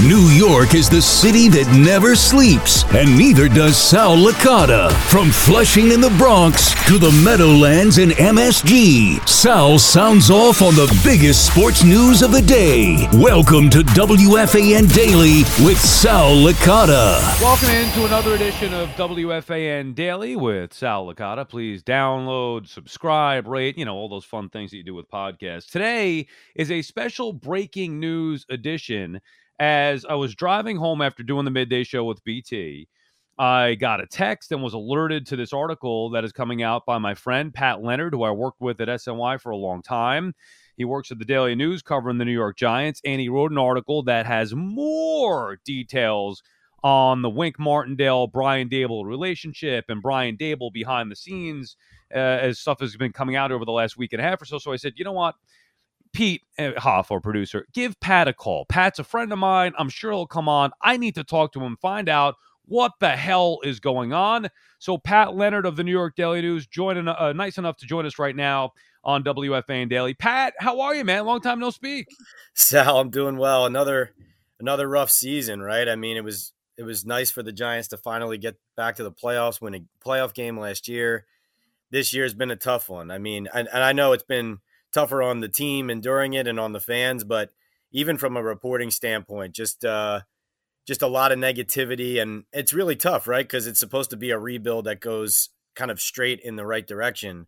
New York is the city that never sleeps, and neither does Sal Licata. From Flushing in the Bronx to the Meadowlands in MSG, Sal sounds off on the biggest sports news of the day. Welcome to WFAN Daily with Sal Licata. Welcome into another edition of WFAN Daily with Sal Licata. Please download, subscribe, rate, you know, all those fun things that you do with podcasts. Today is a special breaking news edition as I was driving home after doing the midday show with BT, I got a text and was alerted to this article that is coming out by my friend Pat Leonard, who I worked with at SNY for a long time. He works at the Daily News covering the New York Giants, and he wrote an article that has more details on the Wink Martindale Brian Daboll relationship and Brian Daboll behind the scenes uh, as stuff has been coming out over the last week and a half or so. So I said, you know what? Pete uh, Hoff, our producer, give Pat a call. Pat's a friend of mine. I'm sure he'll come on. I need to talk to him, find out what the hell is going on. So, Pat Leonard of the New York Daily News, joining, uh, nice enough to join us right now on WFAN Daily. Pat, how are you, man? Long time no speak. Sal, I'm doing well. Another another rough season, right? I mean, it was it was nice for the Giants to finally get back to the playoffs, win a playoff game last year. This year has been a tough one. I mean, and, and I know it's been tougher on the team enduring it and on the fans, but even from a reporting standpoint, just uh, just a lot of negativity, and it's really tough, right? Because it's supposed to be a rebuild that goes kind of straight in the right direction,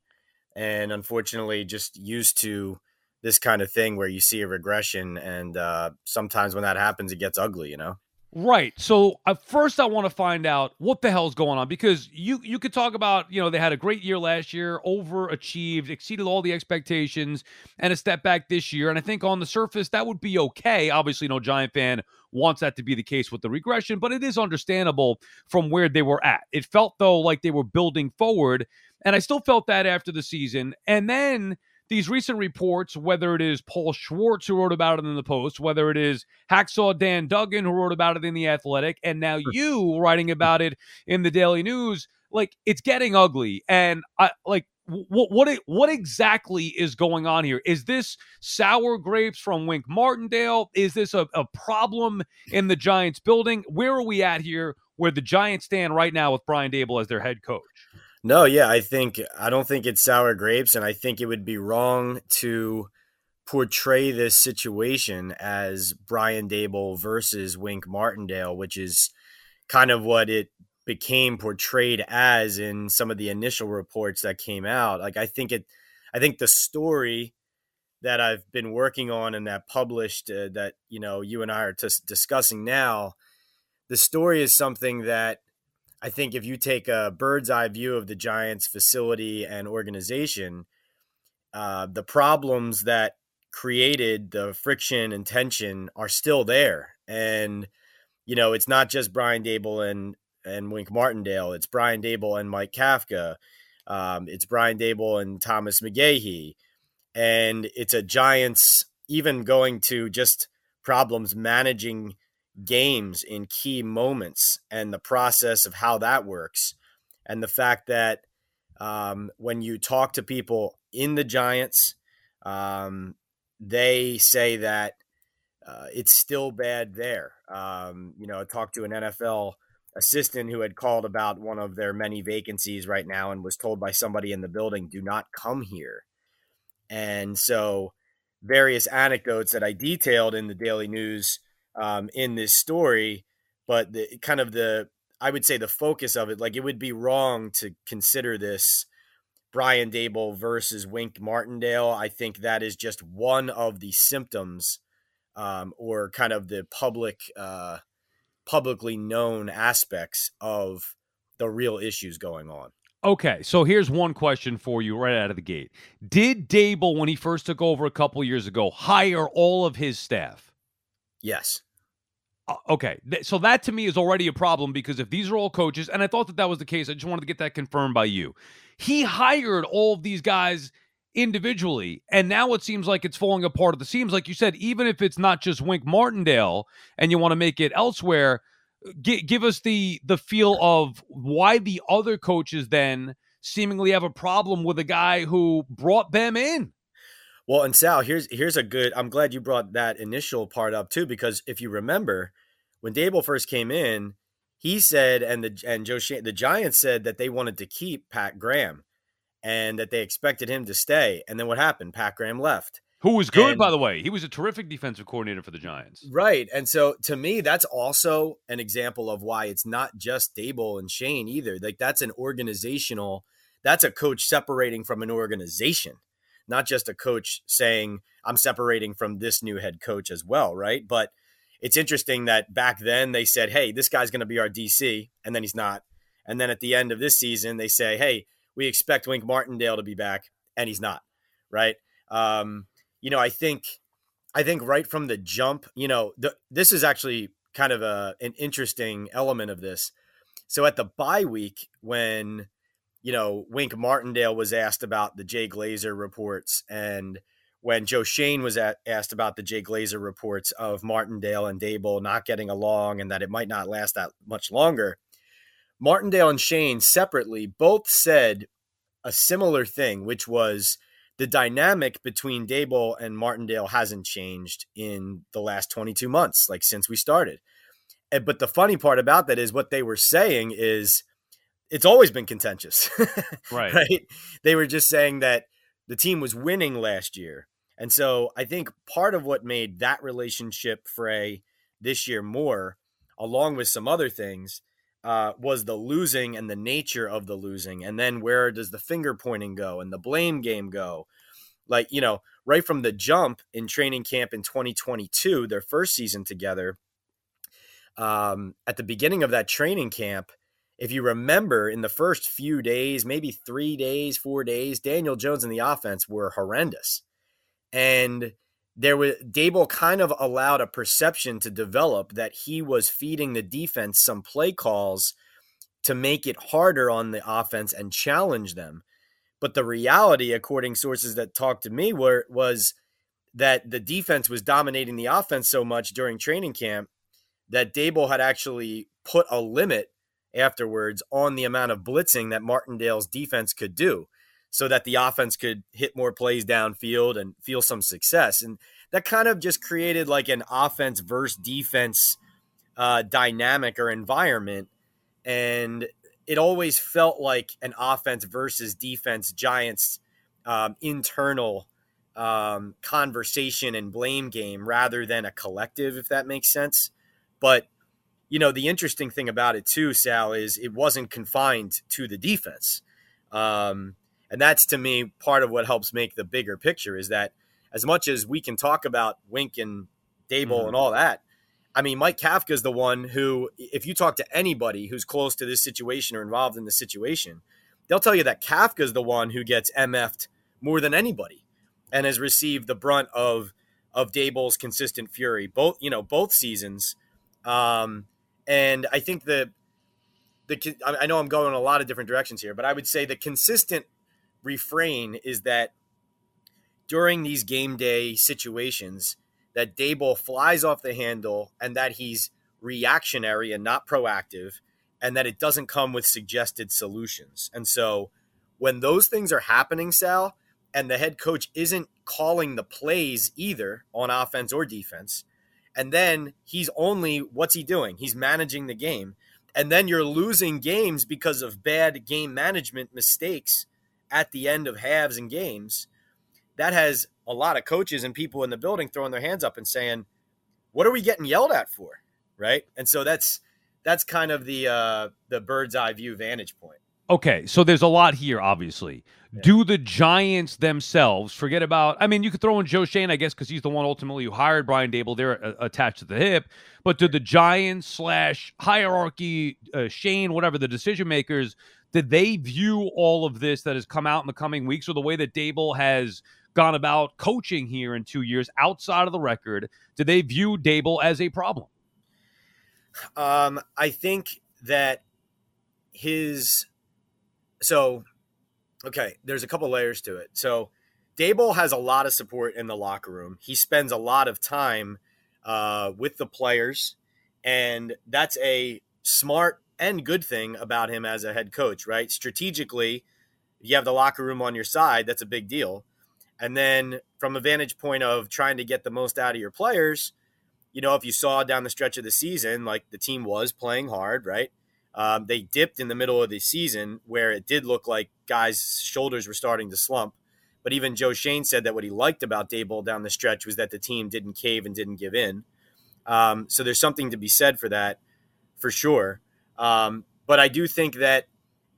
and unfortunately, just used to this kind of thing where you see a regression, and uh, sometimes when that happens, it gets ugly, you know. Right. So uh, first, I want to find out what the hell's going on because you you could talk about you know they had a great year last year, overachieved, exceeded all the expectations, and a step back this year. And I think on the surface that would be okay. Obviously, no Giant fan wants that to be the case with the regression, but it is understandable from where they were at. It felt though like they were building forward, and I still felt that after the season. And then these recent reports, whether it is Paul Schwartz who wrote about it in the Post, whether it is Hacksaw Dan Duggan who wrote about it in the Athletic, and now you writing about it in the Daily News, like it's getting ugly. And I like what what what exactly is going on here? Is this sour grapes from Wink Martindale? Is this a, a problem in the Giants building? Where are we at here? Where the Giants stand right now with Brian Daboll as their head coach? No, yeah, I think I don't think it's sour grapes, and I think it would be wrong to portray this situation as Brian Daboll versus Wink Martindale, which is kind of what it became portrayed as in some of the initial reports that came out. Like I think it, I think the story that I've been working on and that published uh, that you know you and I are t- discussing now, the story is something that I think if you take a bird's eye view of the Giants' facility and organization, uh, the problems that created the friction and tension are still there. And, you know, it's not just Brian Daboll and, and Wink Martindale, it's Brian Daboll and Mike Kafka. Um, it's Brian Daboll and Thomas McGaughey. And it's a Giants, even going to just problems managing games in key moments and the process of how that works. And the fact that um, when you talk to people in the Giants, um, they say that uh, it's still bad there. Um, you know, I talked to an NFL assistant who had called about one of their many vacancies right now and was told by somebody in the building, do not come here. And so, various anecdotes that I detailed in the Daily News um, in this story, but the kind of the I would say the focus of it, like it would be wrong to consider this Brian Daboll versus Wink Martindale. I think that is just one of the symptoms um, or kind of the public, uh, publicly known aspects of the real issues going on. Okay, so here's one question for you right out of the gate. Did Daboll, when he first took over a couple years ago, hire all of his staff? Yes. Uh, okay, so that to me is already a problem because if these are all coaches, and I thought that that was the case, I just wanted to get that confirmed by you. He hired all of these guys individually, and now it seems like it's falling apart at the seams. Like you said, even if it's not just Wink Martindale and you want to make it elsewhere, G- give us the the feel of why the other coaches then seemingly have a problem with a guy who brought them in. Well, and Sal, here's here's a good. I'm glad you brought that initial part up too, because if you remember, when Daboll first came in, he said, and the and Joe Schoen, the Giants said that they wanted to keep Pat Graham, and that they expected him to stay. And then what happened? Pat Graham left who was good, and, by the way. He was a terrific defensive coordinator for the Giants. Right. And so to me, that's also an example of why it's not just Daboll and Schoen either. Like that's an organizational, that's a coach separating from an organization, not just a coach saying, I'm separating from this new head coach as well. Right. But it's interesting that back then they said, hey, this guy's going to be our DC. And then he's not. And then at the end of this season, they say, hey, we expect Wink Martindale to be back. And he's not. Right. Um, you know, I think I think right from the jump, you know, the, this is actually kind of a an interesting element of this. So at the bye week, when you know Wink Martindale was asked about the Jay Glazer reports, and when Joe Schoen was at, asked about the Jay Glazer reports of Martindale and Daboll not getting along, and that it might not last that much longer, Martindale and Schoen separately both said a similar thing, which was the dynamic between Daboll and Martindale hasn't changed in the last 22 months, like since we started. But the funny part about that is what they were saying is it's always been contentious. right. right. They were just saying that the team was winning last year. And so I think part of what made that relationship fray this year more, along with some other things, uh, was the losing and the nature of the losing. And then where does the finger pointing go and the blame game go? Like, you know, right from the jump in training camp in 2022, their first season together, um, at the beginning of that training camp, if you remember in the first few days, maybe three days, four days, Daniel Jones and the offense were horrendous. And there was Daboll kind of allowed a perception to develop that he was feeding the defense some play calls to make it harder on the offense and challenge them. But the reality, according sources that talked to me, were was that the defense was dominating the offense so much during training camp that Daboll had actually put a limit afterwards on the amount of blitzing that Martindale's defense could do so that the offense could hit more plays downfield and feel some success. And that kind of just created like an offense versus defense uh, dynamic or environment. And it always felt like an offense versus defense Giants um, internal um, conversation and blame game rather than a collective, if that makes sense. But you know, the interesting thing about it too, Sal, is it wasn't confined to the defense. Um, and that's to me part of what helps make the bigger picture is that as much as we can talk about Wink and Daboll mm-hmm. and all that, I mean, Mike Kafka is the one who, if you talk to anybody who's close to this situation or involved in the situation, they'll tell you that Kafka is the one who gets MF'd more than anybody and has received the brunt of of Daboll's consistent fury, both you know both seasons. Um, and I think the the I know I'm going in a lot of different directions here, but I would say the consistent refrain is that during these game day situations, that Daboll flies off the handle and that he's reactionary and not proactive, and that it doesn't come with suggested solutions. And so when those things are happening, Sal, and the head coach isn't calling the plays either on offense or defense, and then he's only what's he doing? He's managing the game. And then you're losing games because of bad game management mistakes at the end of halves and games, that has a lot of coaches and people in the building throwing their hands up and saying, what are we getting yelled at for? Right. And so that's that's kind of the uh, the bird's eye view vantage point. Okay, so there's a lot here, obviously. Yeah. Do the Giants themselves forget about? I mean, you could throw in Joe Schoen, I guess, because he's the one ultimately who hired Brian Daboll. They're uh, attached to the hip. But do the Giants slash hierarchy, uh, Schoen, whatever the decision makers, did they view all of this that has come out in the coming weeks, or the way that Daboll has gone about coaching here in two years outside of the record? Did they view Daboll as a problem? Um, I think that his so okay, there's a couple layers to it. So Daboll has a lot of support in the locker room. He spends a lot of time uh, with the players, and that's a smart and good thing about him as a head coach, right? Strategically, you have the locker room on your side. That's a big deal. And then from a vantage point of trying to get the most out of your players, you know, if you saw down the stretch of the season, like the team was playing hard, right? Um, they dipped in the middle of the season where it did look like guys' shoulders were starting to slump. But even Joe Schoen said that what he liked about Daboll down the stretch was that the team didn't cave and didn't give in. Um, so there's something to be said for that, for sure. Um, but I do think that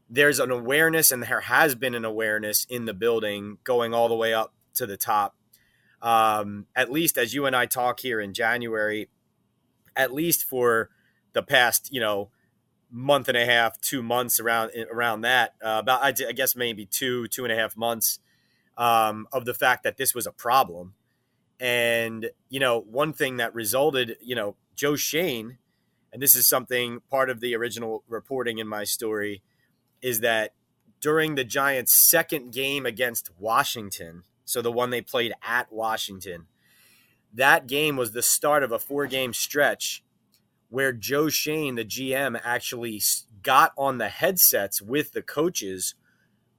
there's an awareness, and there has been an awareness in the building going all the way up to the top. Um, at least as you and I talk here in January, at least for the past, you know, month and a half, two months around around that. Uh, about I, I, guess maybe two two and a half months um, of the fact that this was a problem. And you know, one thing that resulted, you know, Joe Schoen, and this is something part of the original reporting in my story, is that during the Giants' second game against Washington, so the one they played at Washington, that game was the start of a four game stretch where Joe Schoen, the GM, actually got on the headsets with the coaches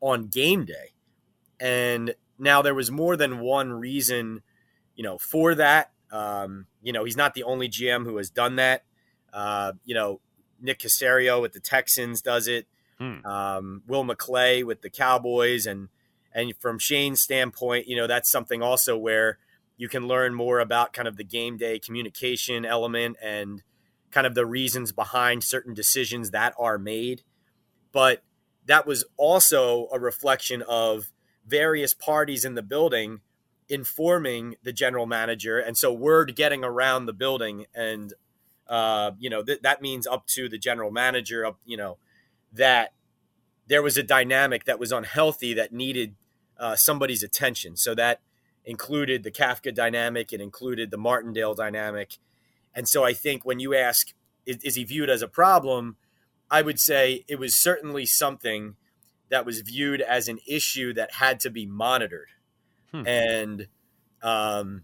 on game day. And now there was more than one reason, you know, for that. Um, you know, he's not the only GM who has done that. Uh, you know, Nick Caserio with the Texans does it. Hmm. Um, Will McClay with the Cowboys, and and from Schoen's standpoint, you know, that's something also where you can learn more about kind of the game day communication element and kind of the reasons behind certain decisions that are made. But that was also a reflection of various parties in the building informing the general manager. And so word getting around the building and, uh, you know, th- that means up to the general manager, up, you know, that there was a dynamic that was unhealthy that needed uh, somebody's attention. So that included the Kafka dynamic, it included the Martindale dynamic, and so I think when you ask, is, is he viewed as a problem? I would say it was certainly something that was viewed as an issue that had to be monitored. Hmm. And um,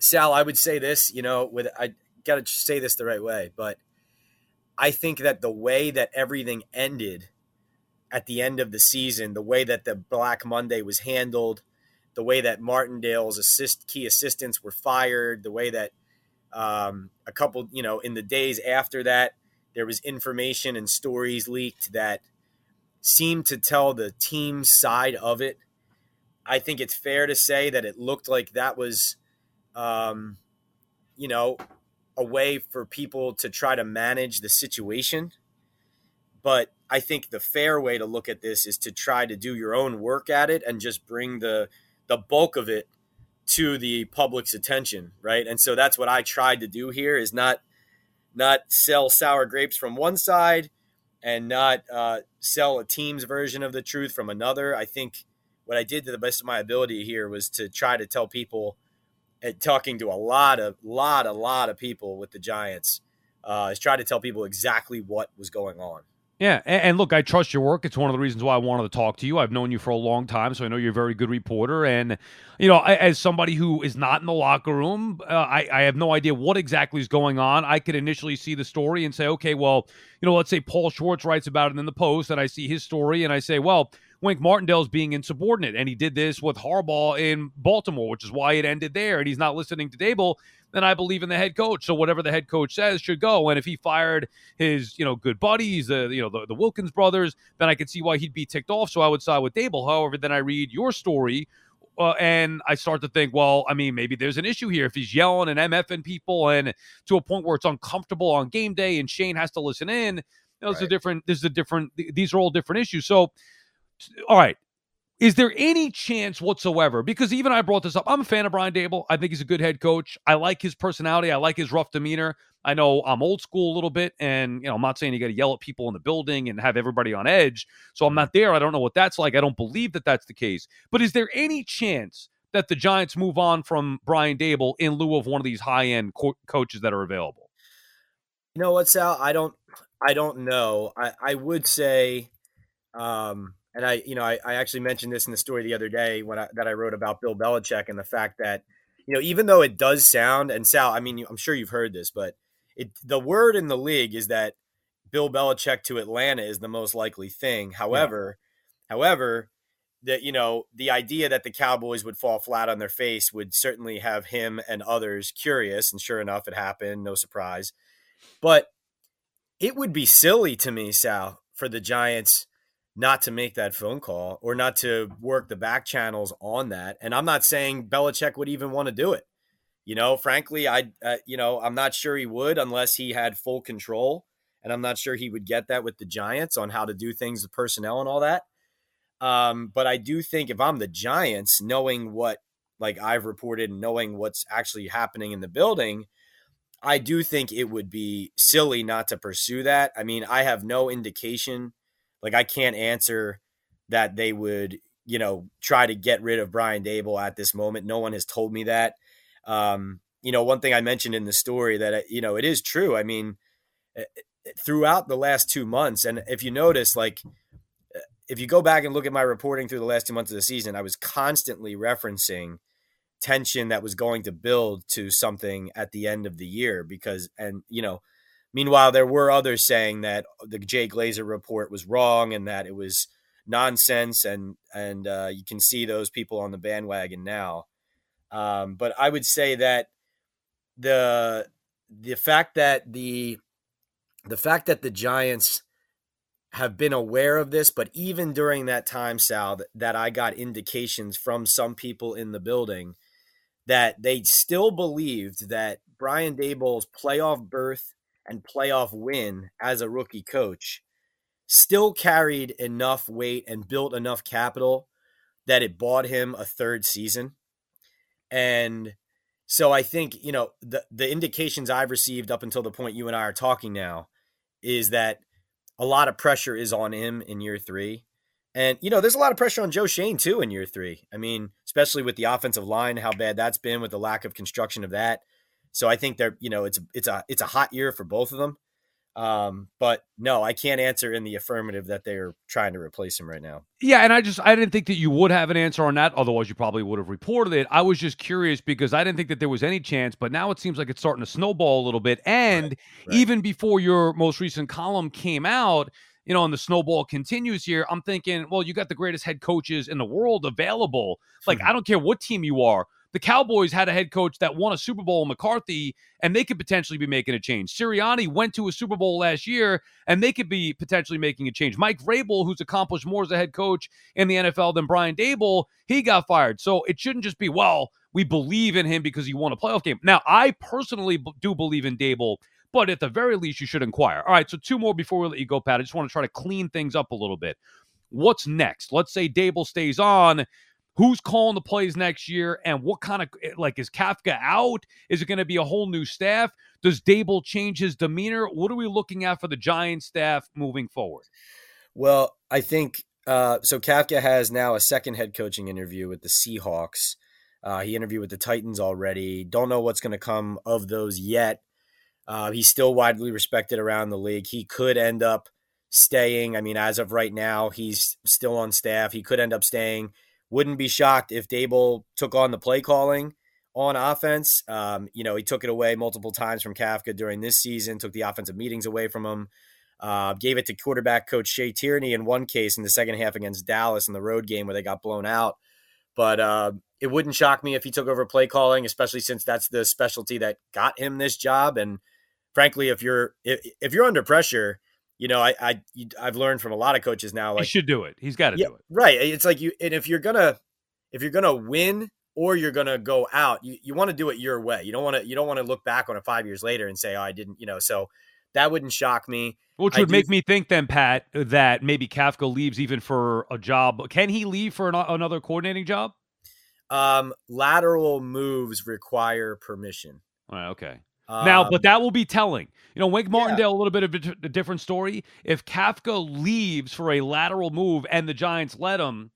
Sal, I would say this, you know, with I got to say this the right way, but I think that the way that everything ended at the end of the season, the way that the Black Monday was handled, the way that Martindale's assist key assistants were fired, the way that um, a couple, you know, in the days after that, there was information and stories leaked that seemed to tell the team side of it. I think it's fair to say that it looked like that was um, you know, a way for people to try to manage the situation. But I think the fair way to look at this is to try to do your own work at it and just bring the the bulk of it to the public's attention, right? And so that's what I tried to do here is not not sell sour grapes from one side and not uh, sell a team's version of the truth from another. I think what I did to the best of my ability here was to try to tell people at talking to a lot of lot a lot of people with the Giants uh, is try to tell people exactly what was going on. Yeah, and, and, look, I trust your work. It's one of the reasons why I wanted to talk to you. I've known you for a long time, so I know you're a very good reporter. And you know, I, as somebody who is not in the locker room, uh, I, I have no idea what exactly is going on. I could initially see the story and say, okay, well, you know, let's say Paul Schwartz writes about it in the Post, and I see his story, and I say, well, Wink Martindale's being insubordinate, and he did this with Harbaugh in Baltimore, which is why it ended there, and he's not listening to Daboll. then I believe in the head coach. So whatever the head coach says should go. And if he fired his, you know, good buddies, the you know the, the Wilkins brothers, then I could see why he'd be ticked off. So I would side with Daboll. However, then I read your story. Uh, and I start to think, well, I mean, maybe there's an issue here if he's yelling and MFing people, and to a point where it's uncomfortable on game day, and Schoen has to listen in. You know, right. a different. This is a different. These are all different issues. So, all right, is there any chance whatsoever? Because even I brought this up. I'm a fan of Brian Daboll. I think he's a good head coach. I like his personality. I like his rough demeanor. I know I'm old school a little bit, and you know, I'm not saying you got to yell at people in the building and have everybody on edge. So I'm not there. I don't know what that's like. I don't believe that that's the case. But is there any chance that the Giants move on from Brian Daboll in lieu of one of these high end co- coaches that are available? You know what, Sal? I don't. I don't know. I, I would say. Um, and I, you know, I, I actually mentioned this in the story the other day when I, that I wrote about Bill Belichick and the fact that, you know, even though it does sound, and Sal, I mean, I'm sure you've heard this, but it the word in the league is that Bill Belichick to Atlanta is the most likely thing. However, yeah. however, that you know the idea that the Cowboys would fall flat on their face would certainly have him and others curious, and sure enough, it happened. No surprise, but it would be silly to me, Sal, for the Giants not to make that phone call or not to work the back channels on that. And I'm not saying Belichick would even want to do it. You know, frankly, I, uh, you know, I'm not sure he would unless he had full control. And I'm not sure he would get that with the Giants on how to do things, the personnel and all that. Um, but I do think if I'm the Giants, knowing what like I've reported and knowing what's actually happening in the building, I do think it would be silly not to pursue that. I mean, I have no indication like I can't answer that they would, you know, try to get rid of Brian Daboll at this moment. No one has told me that. Um, you know, one thing I mentioned in the story that uh, you know it is true. I mean, uh, throughout the last two months, and if you notice, like uh, if you go back and look at my reporting through the last two months of the season, I was constantly referencing tension that was going to build to something at the end of the year because, and you know, Meanwhile, there were others saying that the Jay Glazer report was wrong and that it was nonsense, and and uh, you can see those people on the bandwagon now. Um, but I would say that the the fact that the the fact that the Giants have been aware of this, but even during that time, Sal, that, that I got indications from some people in the building that they still believed that Brian Daboll's playoff berth and playoff win as a rookie coach still carried enough weight and built enough capital that it bought him a third season. And so I think, you know, the the indications I've received up until the point you and I are talking now is that a lot of pressure is on him in year 3. And you know, there's a lot of pressure on Joe Schoen too in year 3. I mean, especially with the offensive line how bad that's been with the lack of construction of that. So I think they're, you know, it's it's a it's a hot year for both of them. Um, but no, I can't answer in the affirmative that they're trying to replace him right now. Yeah, and I just I didn't think that you would have an answer on that. Otherwise, you probably would have reported it. I was just curious because I didn't think that there was any chance, but now it seems like it's starting to snowball a little bit. And right, right. even before your most recent column came out, you know, and the snowball continues here, I'm thinking, well, you got the greatest head coaches in the world available. Like, I don't care what team you are the Cowboys had a head coach that won a Super Bowl, McCarthy, and they could potentially be making a change. Sirianni went to a Super Bowl last year, and they could be potentially making a change. Mike Vrabel, who's accomplished more as a head coach in the NFL than Brian Daboll, he got fired. So it shouldn't just be, well, we believe in him because he won a playoff game. Now, I personally do believe in Daboll, but at the very least, you should inquire. All right, so two more before we let you go, Pat. I just want to try to clean things up a little bit. What's next? Let's say Daboll stays on who's calling the plays next year and what kind of eh, like is Kafka out? Is it going to be a whole new staff? Does Daboll change his demeanor? What are we looking at for the Giants staff moving forward? Well, I think uh, so. Kafka has now a second head coaching interview with the Seahawks. Uh, he interviewed with the Titans already. Don't know what's going to come of those yet. Uh, he's still widely respected around the league. He could end up staying. I mean, as of right now, he's still on staff. He could end up staying. Wouldn't be shocked if Daboll took on the play calling on offense. Um, you know, he took it away multiple times from Kafka during this season, took the offensive meetings away from him, uh, gave it to quarterback coach Shea Tierney in one case in the second half against Dallas in the road game where they got blown out. But uh, it wouldn't shock me if he took over play calling, especially since that's the specialty that got him this job. And frankly, if you're if, if you're under pressure, you know, I, I I've learned from a lot of coaches now. Like, he should do it. He's got to yeah, do it. Right. It's like you, and if you're gonna if you're gonna win or you're gonna go out, you, you want to do it your way. You don't want to you don't want to look back on it five years later and say, oh, I didn't, you know. So that wouldn't shock me. Which would make me think then, Pat, that maybe Kafka leaves even for a job. Can he leave for an, another coordinating job? Um, lateral moves require permission. okay. Um, now, but that will be telling. You know, Wink Martindale, yeah. a little bit of a different story. If Kafka leaves for a lateral move and the Giants let him,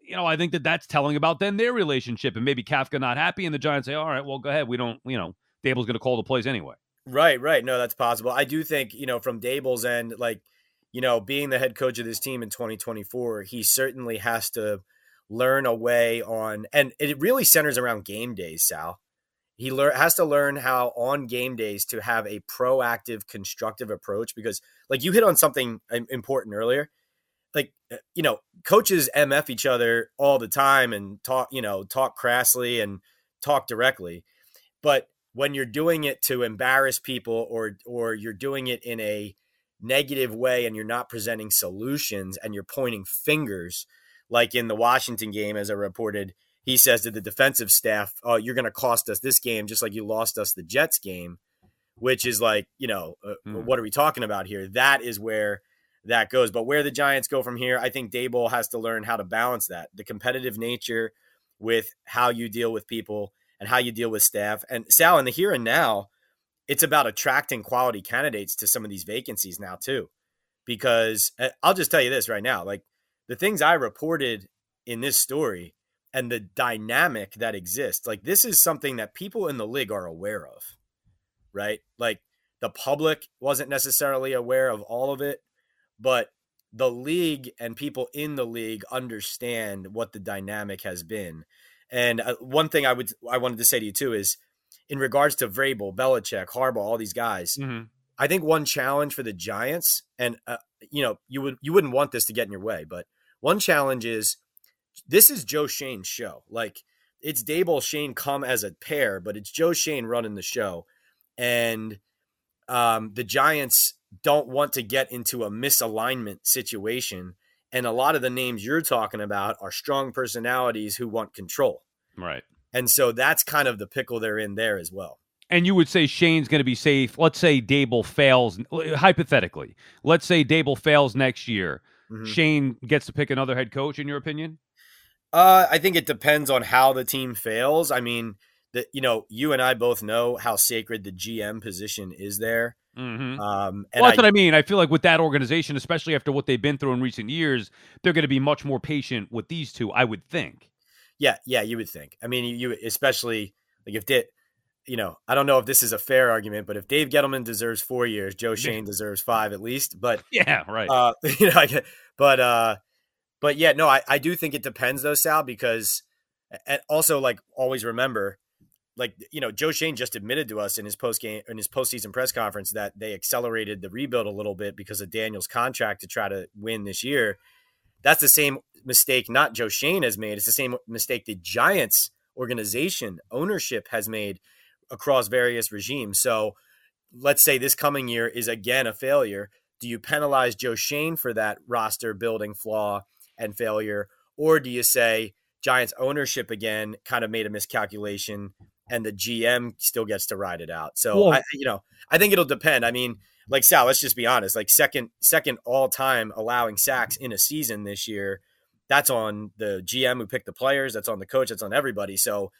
you know, I think that that's telling about then their relationship and maybe Kafka not happy and the Giants say, all right, well, go ahead. We don't, you know, Daboll's going to call the plays anyway. Right, right. No, that's possible. I do think, you know, from Daboll's end, like, you know, being the head coach of this team in 2024, he certainly has to learn a way on, and it really centers around game days, Sal. He lear, has to learn how on game days to have a proactive, constructive approach because, like, you hit on something important earlier. Like, uh, you know, coaches MF each other all the time and talk, you know, talk crassly and talk directly. But when you're doing it to embarrass people or or you're doing it in a negative way and you're not presenting solutions and you're pointing fingers like in the Washington game as I reported he says to the defensive staff oh you're going to cost us this game just like you lost us the Jets game which is like you know uh, mm. what are we talking about here that is where that goes but where the Giants go from here I think Daboll has to learn how to balance that the competitive nature with how you deal with people and how you deal with staff. And Sal, in the here and now, it's about attracting quality candidates to some of these vacancies now too. Because uh, I'll just tell you this right now, like the things I reported in this story and the dynamic that exists, like this is something that people in the league are aware of, right? Like the public wasn't necessarily aware of all of it, but the league and people in the league understand what the dynamic has been. And uh, one thing I would I wanted to say to you too is in regards to Vrabel, Belichick, Harbaugh, all these guys. Mm-hmm. I think one challenge for the Giants, and uh, you know, you would you wouldn't want this to get in your way, but one challenge is this is Joe Schoen's show. Like it's Daboll Schoen come as a pair, but it's Joe Schoen running the show, and um, the Giants don't want to get into a misalignment situation and a lot of the names you're talking about are strong personalities who want control. Right. And so that's kind of the pickle they're in there as well. And you would say Schoen's going to be safe. Let's say Daboll fails, hypothetically. Let's say Daboll fails next year. Mm-hmm. Schoen gets to pick another head coach, in your opinion? Uh, I think it depends on how the team fails. I mean, that you know, you and I both know how sacred the GM position is there. Mm-hmm. Um, well, that's I, what I mean. I feel like with that organization, especially after what they've been through in recent years, they're going to be much more patient with these two. I would think. Yeah, yeah, you would think. I mean, you, you especially like if Dave, you know, I don't know if this is a fair argument, but if Dave Gettleman deserves four years, Joe Schoen deserves five at least. But yeah, right. Uh, you know, but uh, but yeah, no, I, I do think it depends though, Sal, because and also like always remember like you know Joe Schoen just admitted to us in his post game in his postseason press conference that they accelerated the rebuild a little bit because of Daniel's contract to try to win this year. That's the same mistake not Joe Schoen has made. It's the same mistake the Giants organization ownership has made across various regimes. So let's say this coming year is again a failure. Do you penalize Joe Schoen for that roster building flaw and failure, or do you say Giants ownership again kind of made a miscalculation and the GM still gets to ride it out. So I, you know, I think it'll depend. I mean, like Sal, let's just be honest. Like second, second all time allowing sacks in a season this year. That's on the GM who picked the players. That's on the coach. That's on everybody. So,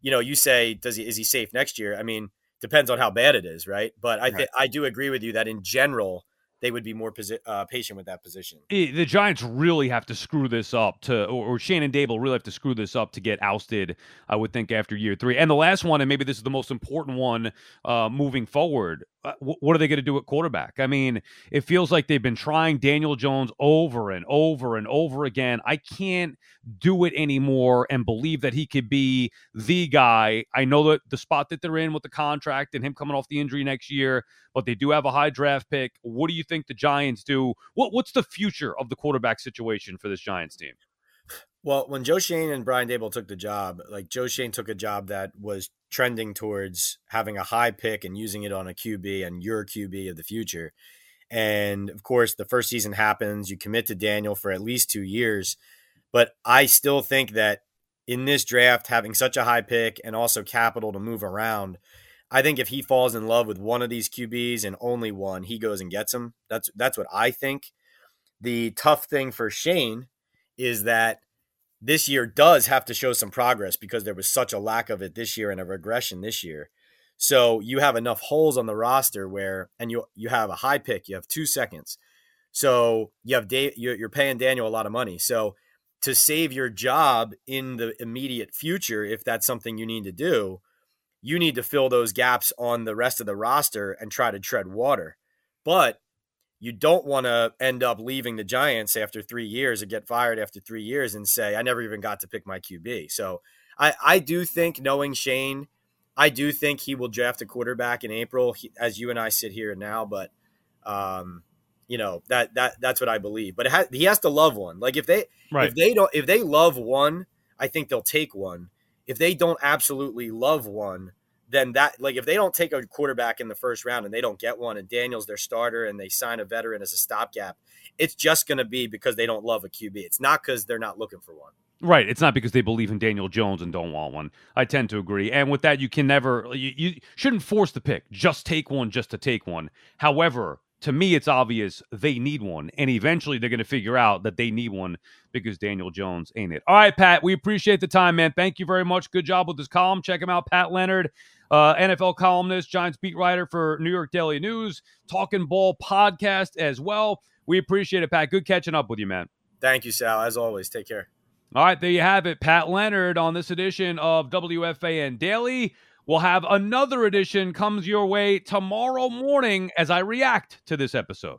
you know, you say, does he is he safe next year? I mean, depends on how bad it is, right? But I th- I do agree with you that in general, they would be more posi- uh, patient with that position. The Giants really have to screw this up to, or, or Shannon Daboll really have to screw this up to get ousted. I would think after year three. And the last one, and maybe this is the most important one uh, moving forward. Uh, what are they going to do at quarterback? I mean, it feels like they've been trying Daniel Jones over and over and over again. I can't do it anymore and believe that he could be the guy. I know that the spot that they're in with the contract and him coming off the injury next year, but they do have a high draft pick. What do you think the Giants do? What what's the future of the quarterback situation for this Giants team? Well, when Joe Schoen and Brian Daboll took the job, like Joe Schoen took a job that was trending towards having a high pick and using it on a QB and your QB of the future. And of course, the first season happens. You commit to Daniel for at least two years. But I still think that in this draft, having such a high pick and also capital to move around, I think if he falls in love with one of these QBs and only one, he goes and gets him. That's that's what I think. The tough thing for Schoen is that this year does have to show some progress because there was such a lack of it this year and a regression this year. So you have enough holes on the roster where, and you you have a high pick, you have two seconds, so you have Dave, you're paying Daniel a lot of money. So to save your job in the immediate future, if that's something you need to do, you need to fill those gaps on the rest of the roster and try to tread water. But you don't want to end up leaving the Giants after three years or get fired after three years and say, I never even got to pick my QB. So I, I do think, knowing Schoen, I do think he will draft a quarterback in April, he, as you and I sit here now. But, um, you know that that that's what I believe. But ha- he has to love one. Like if they right. if they don't if they love one, I think they'll take one. If they don't absolutely love one, then that like if they don't take a quarterback in the first round and they don't get one and Daniel's their starter and they sign a veteran as a stopgap, it's just going to be because they don't love a QB. It's not because they're not looking for one. Right. It's not because they believe in Daniel Jones and don't want one. I tend to agree. And with that, you can never, you, you shouldn't force the pick. Just take one just to take one. However, to me, it's obvious they need one. And eventually they're going to figure out that they need one because Daniel Jones ain't it. All right, Pat, we appreciate the time, man. Thank you very much. Good job with this column. Check him out, Pat Leonard, uh, NFL columnist, Giants beat writer for New York Daily News, Talking Ball podcast as well. We appreciate it, Pat. Good catching up with you, man. Thank you, Sal. As always, take care. All right, there you have it. Pat Leonard on this edition of WFAN Daily. We'll have another edition comes your way tomorrow morning as I react to this episode.